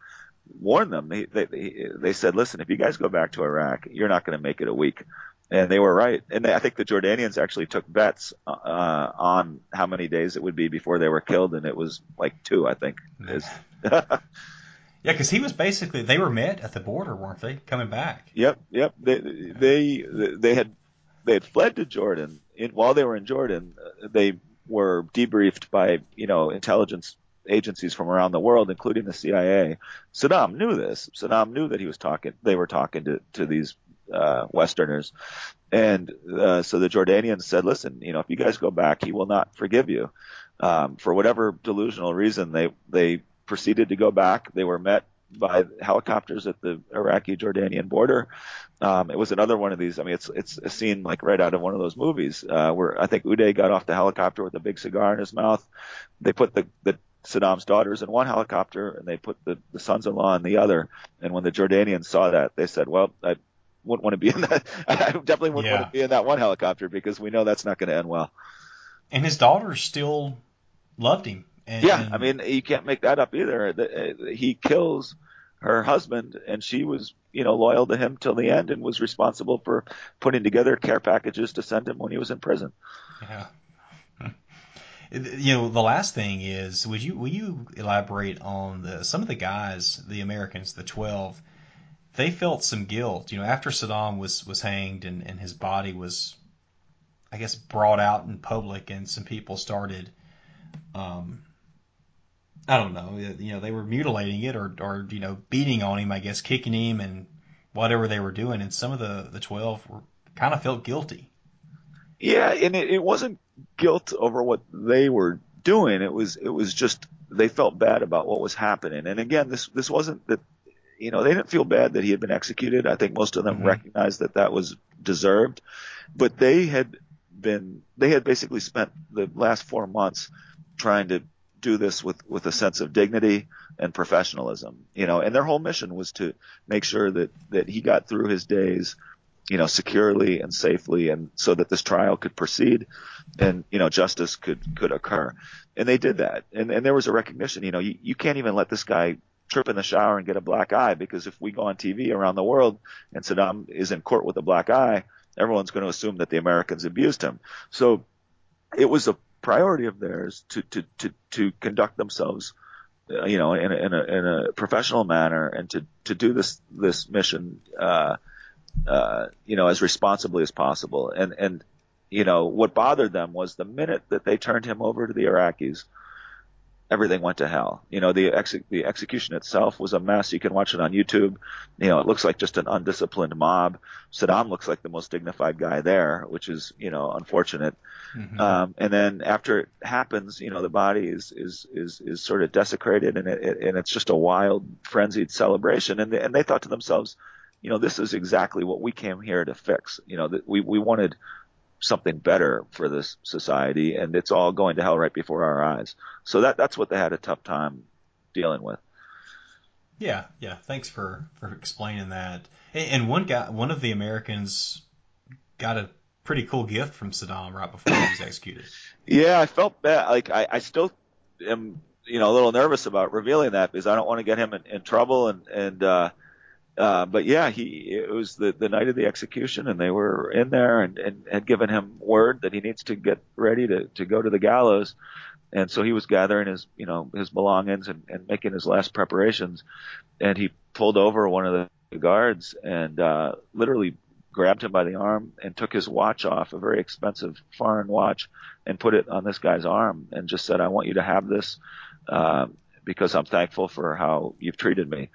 warned them. They, they, they, said, listen, if you guys go back to Iraq, you're not going to make it a week. And they were right. And they, I think the Jordanians actually took bets, uh, on how many days it would be before they were killed. And it was like two, I think.
Yeah, because he was basically they were met at the border, weren't they? Coming back.
Yep, yep. They they they had they had fled to Jordan. In, while they were in Jordan, they were debriefed by you know intelligence agencies from around the world, including the CIA. Saddam knew this. Saddam knew that he was talking. They were talking to to these uh, Westerners, and uh, so the Jordanians said, "Listen, you know, if you guys go back, he will not forgive you." Um, for whatever delusional reason, they they proceeded to go back. They were met by helicopters at the Iraqi Jordanian border. Um, it was another one of these. I mean, it's it's a scene like right out of one of those movies uh, where I think Uday got off the helicopter with a big cigar in his mouth. They put the the Saddam's daughters in one helicopter and they put the, the sons-in-law in the other. And when the Jordanians saw that, they said, "Well, I wouldn't want to be in that. I definitely wouldn't
Yeah.
want to be in that one helicopter because we know that's not going to end well."
And his daughters still loved him
And, yeah, I mean, you can't make that up either. Uh, he kills her husband, and she was, you know, loyal to him till the end, and was responsible for putting together care packages to send him when he was in prison.
Yeah. You know, the last thing is, would you will you elaborate on the some of the guys, the Americans, the twelve? They felt some guilt. You know, after Saddam was was hanged and, and his body was, I guess, brought out in public, and some people started, um, I don't know, you know, they were mutilating it or or you know beating on him, I guess, kicking him and whatever they were doing, and some of the the twelve were kind of felt guilty.
Yeah, and it, it wasn't guilt over what they were doing. It was it was just they felt bad about what was happening. And again, this this wasn't that you know they didn't feel bad that he had been executed. I think most of them mm-hmm. recognized that that was deserved, but they had been they had basically spent the last four months trying to do this with with a sense of dignity and professionalism. You know, and their whole mission was to make sure that that he got through his days you know, securely and safely and so that this trial could proceed and, you know, justice could, could occur. And they did that. And, and there was a recognition, you know, you, you can't even let this guy trip in the shower and get a black eye because if we go on TV around the world and Saddam is in court with a black eye, everyone's going to assume that the Americans abused him. So it was a priority of theirs to, to, to, to conduct themselves uh, you know, in a, in a, in a professional manner and to, to do this, this mission, uh, uh, you know, as responsibly as possible. And, and, you know, what bothered them was the minute that they turned him over to the Iraqis, everything went to hell. You know, the ex- the execution itself was a mess. You can watch it on YouTube. You know, it looks like just an undisciplined mob. Saddam looks like the most dignified guy there, which is, you know, unfortunate. Mm-hmm. Um, and then after it happens, you know, the body is, is, is, is sort of desecrated and it, it, and it's just a wild, frenzied celebration. And they, and they thought to themselves, you know, this is exactly what we came here to fix. You know, that we, we wanted something better for this society and it's all going to hell right before our eyes. So that, that's what they had a tough time dealing with.
Yeah. Yeah. Thanks for, for explaining that. And one guy, one of the Americans got a pretty cool gift from Saddam right before he was executed.
yeah. I felt bad. Like I, I still am, you know, a little nervous about revealing that because I don't want to get him in, in trouble and, and, uh, uh, but yeah, he it was the the night of the execution, and they were in there and, and had given him word that he needs to get ready to to go to the gallows, and so he was gathering his you know his belongings and, and making his last preparations, and he pulled over one of the guards and uh, literally grabbed him by the arm and took his watch off, a very expensive foreign watch, and put it on this guy's arm and just said, "I want you to have this." Uh, because I'm thankful for how you've treated me.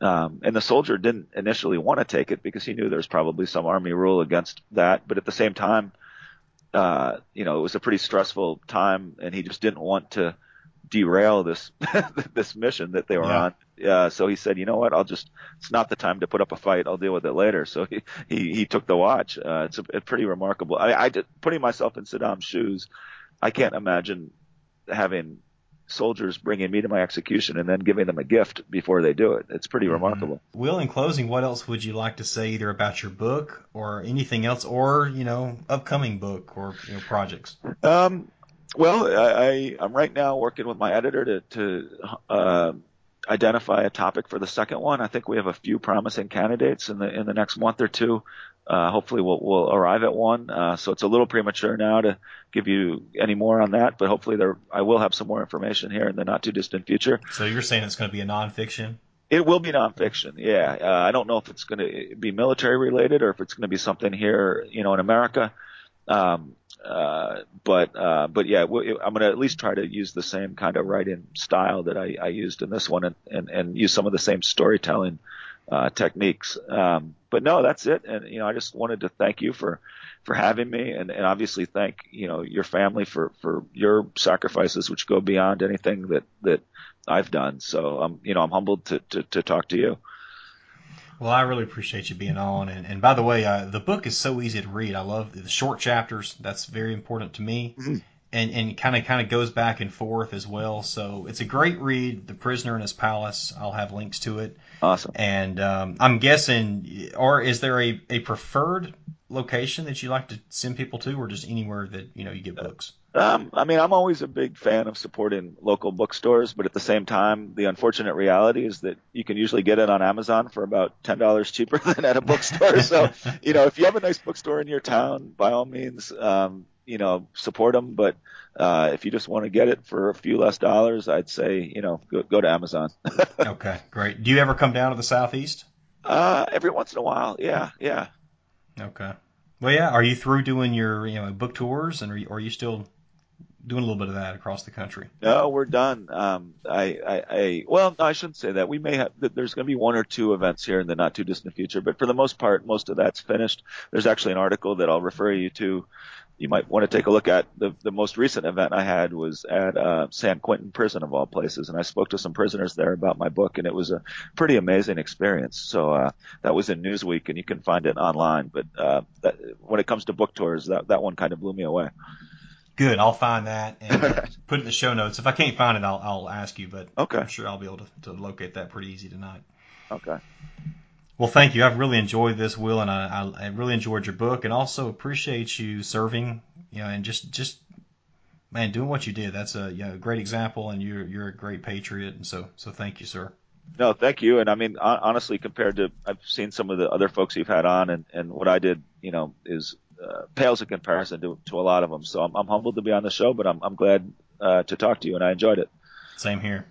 Um, and the soldier didn't initially want to take it because he knew there's probably some army rule against that. But at the same time, uh, you know, it was a pretty stressful time and he just didn't want to derail this, this mission that they were yeah. on. Uh, so he said, you know what, I'll just, it's not the time to put up a fight. I'll deal with it later. So he, he, he took the watch. Uh, it's a, a pretty remarkable. I, I did, putting myself in Saddam's shoes, I can't imagine having soldiers bringing me to my execution and then giving them a gift before they do it. It's pretty mm-hmm. remarkable.
Will, in closing, what else would you like to say either about your book or anything else, or you know, upcoming book or you know, projects?
Um, well, I, I am right now working with my editor to to uh, identify a topic for the second one. I think we have a few promising candidates in the in the next month or two. Uh, hopefully we'll, we'll arrive at one. Uh, so it's a little premature now to give you any more on that, but hopefully there, I will have some more information here in the not too distant future.
So you're saying it's going to be a nonfiction?
It will be nonfiction. Yeah. Uh, I don't know if it's going to be military related or if it's going to be something here, you know, in America. Um, uh, but, uh, but yeah, I'm going to at least try to use the same kind of writing style that I, I used in this one and, and, and use some of the same storytelling, uh, techniques. Um, but no, that's it. And, you know, I just wanted to thank you for, for having me and, and obviously thank, you know, your family for, for your sacrifices, which go beyond anything that, that I've done. So, um, you know, I'm humbled to, to, to talk to you.
Well, I really appreciate you being on. And, and by the way, uh, the book is so easy to read. I love the short chapters. That's very important to me. Mm-hmm. And, and kind of kind of goes back and forth as well. So it's a great read. The Prisoner in His Palace. I'll have links to it.
Awesome.
And um, I'm guessing, or is there a, a preferred location that you like to send people to, or just anywhere that you know you get books?
Um, I mean, I'm always a big fan of supporting local bookstores, but at the same time, the unfortunate reality is that you can usually get it on Amazon for about ten dollars cheaper than at a bookstore. so, you know, if you have a nice bookstore in your town, by all means, um, you know, support them. But uh, if you just want to get it for a few less dollars, I'd say, you know, go, go to Amazon.
okay, great. Do you ever come down to the southeast?
Uh, every once in a while, yeah, yeah.
Okay. Well, yeah. Are you through doing your you know book tours, and are you, are you still doing a little bit of that across the country?
No, we're done. Um, I, I, I, well, no, I shouldn't say that. We may have, there's going to be one or two events here in the not too distant future, but for the most part, most of that's finished. There's actually an article that I'll refer you to. You might want to take a look at the, the most recent event I had was at, uh, San Quentin prison of all places. And I spoke to some prisoners there about my book and it was a pretty amazing experience. So, uh, that was in Newsweek and you can find it online. But, uh, that, when it comes to book tours, that, that one kind of blew me away.
Good. I'll find that and put it in the show notes. If I can't find it, I'll, I'll ask you, but
okay.
I'm sure I'll be able to, to locate that pretty easy tonight.
Okay.
Well, thank you. I've really enjoyed this, Will, and I, I, I really enjoyed your book, and also appreciate you serving, you know, and just just man doing what you did. That's a you know, great example, and you're you're a great patriot, and so so thank you, sir.
No, thank you. And I mean, honestly, compared to I've seen some of the other folks you've had on, and and what I did, you know, is uh, pales in comparison to, to a lot of them. So I'm, I'm humbled to be on the show, but I'm, I'm glad uh, to talk to you, and I enjoyed it.
Same here.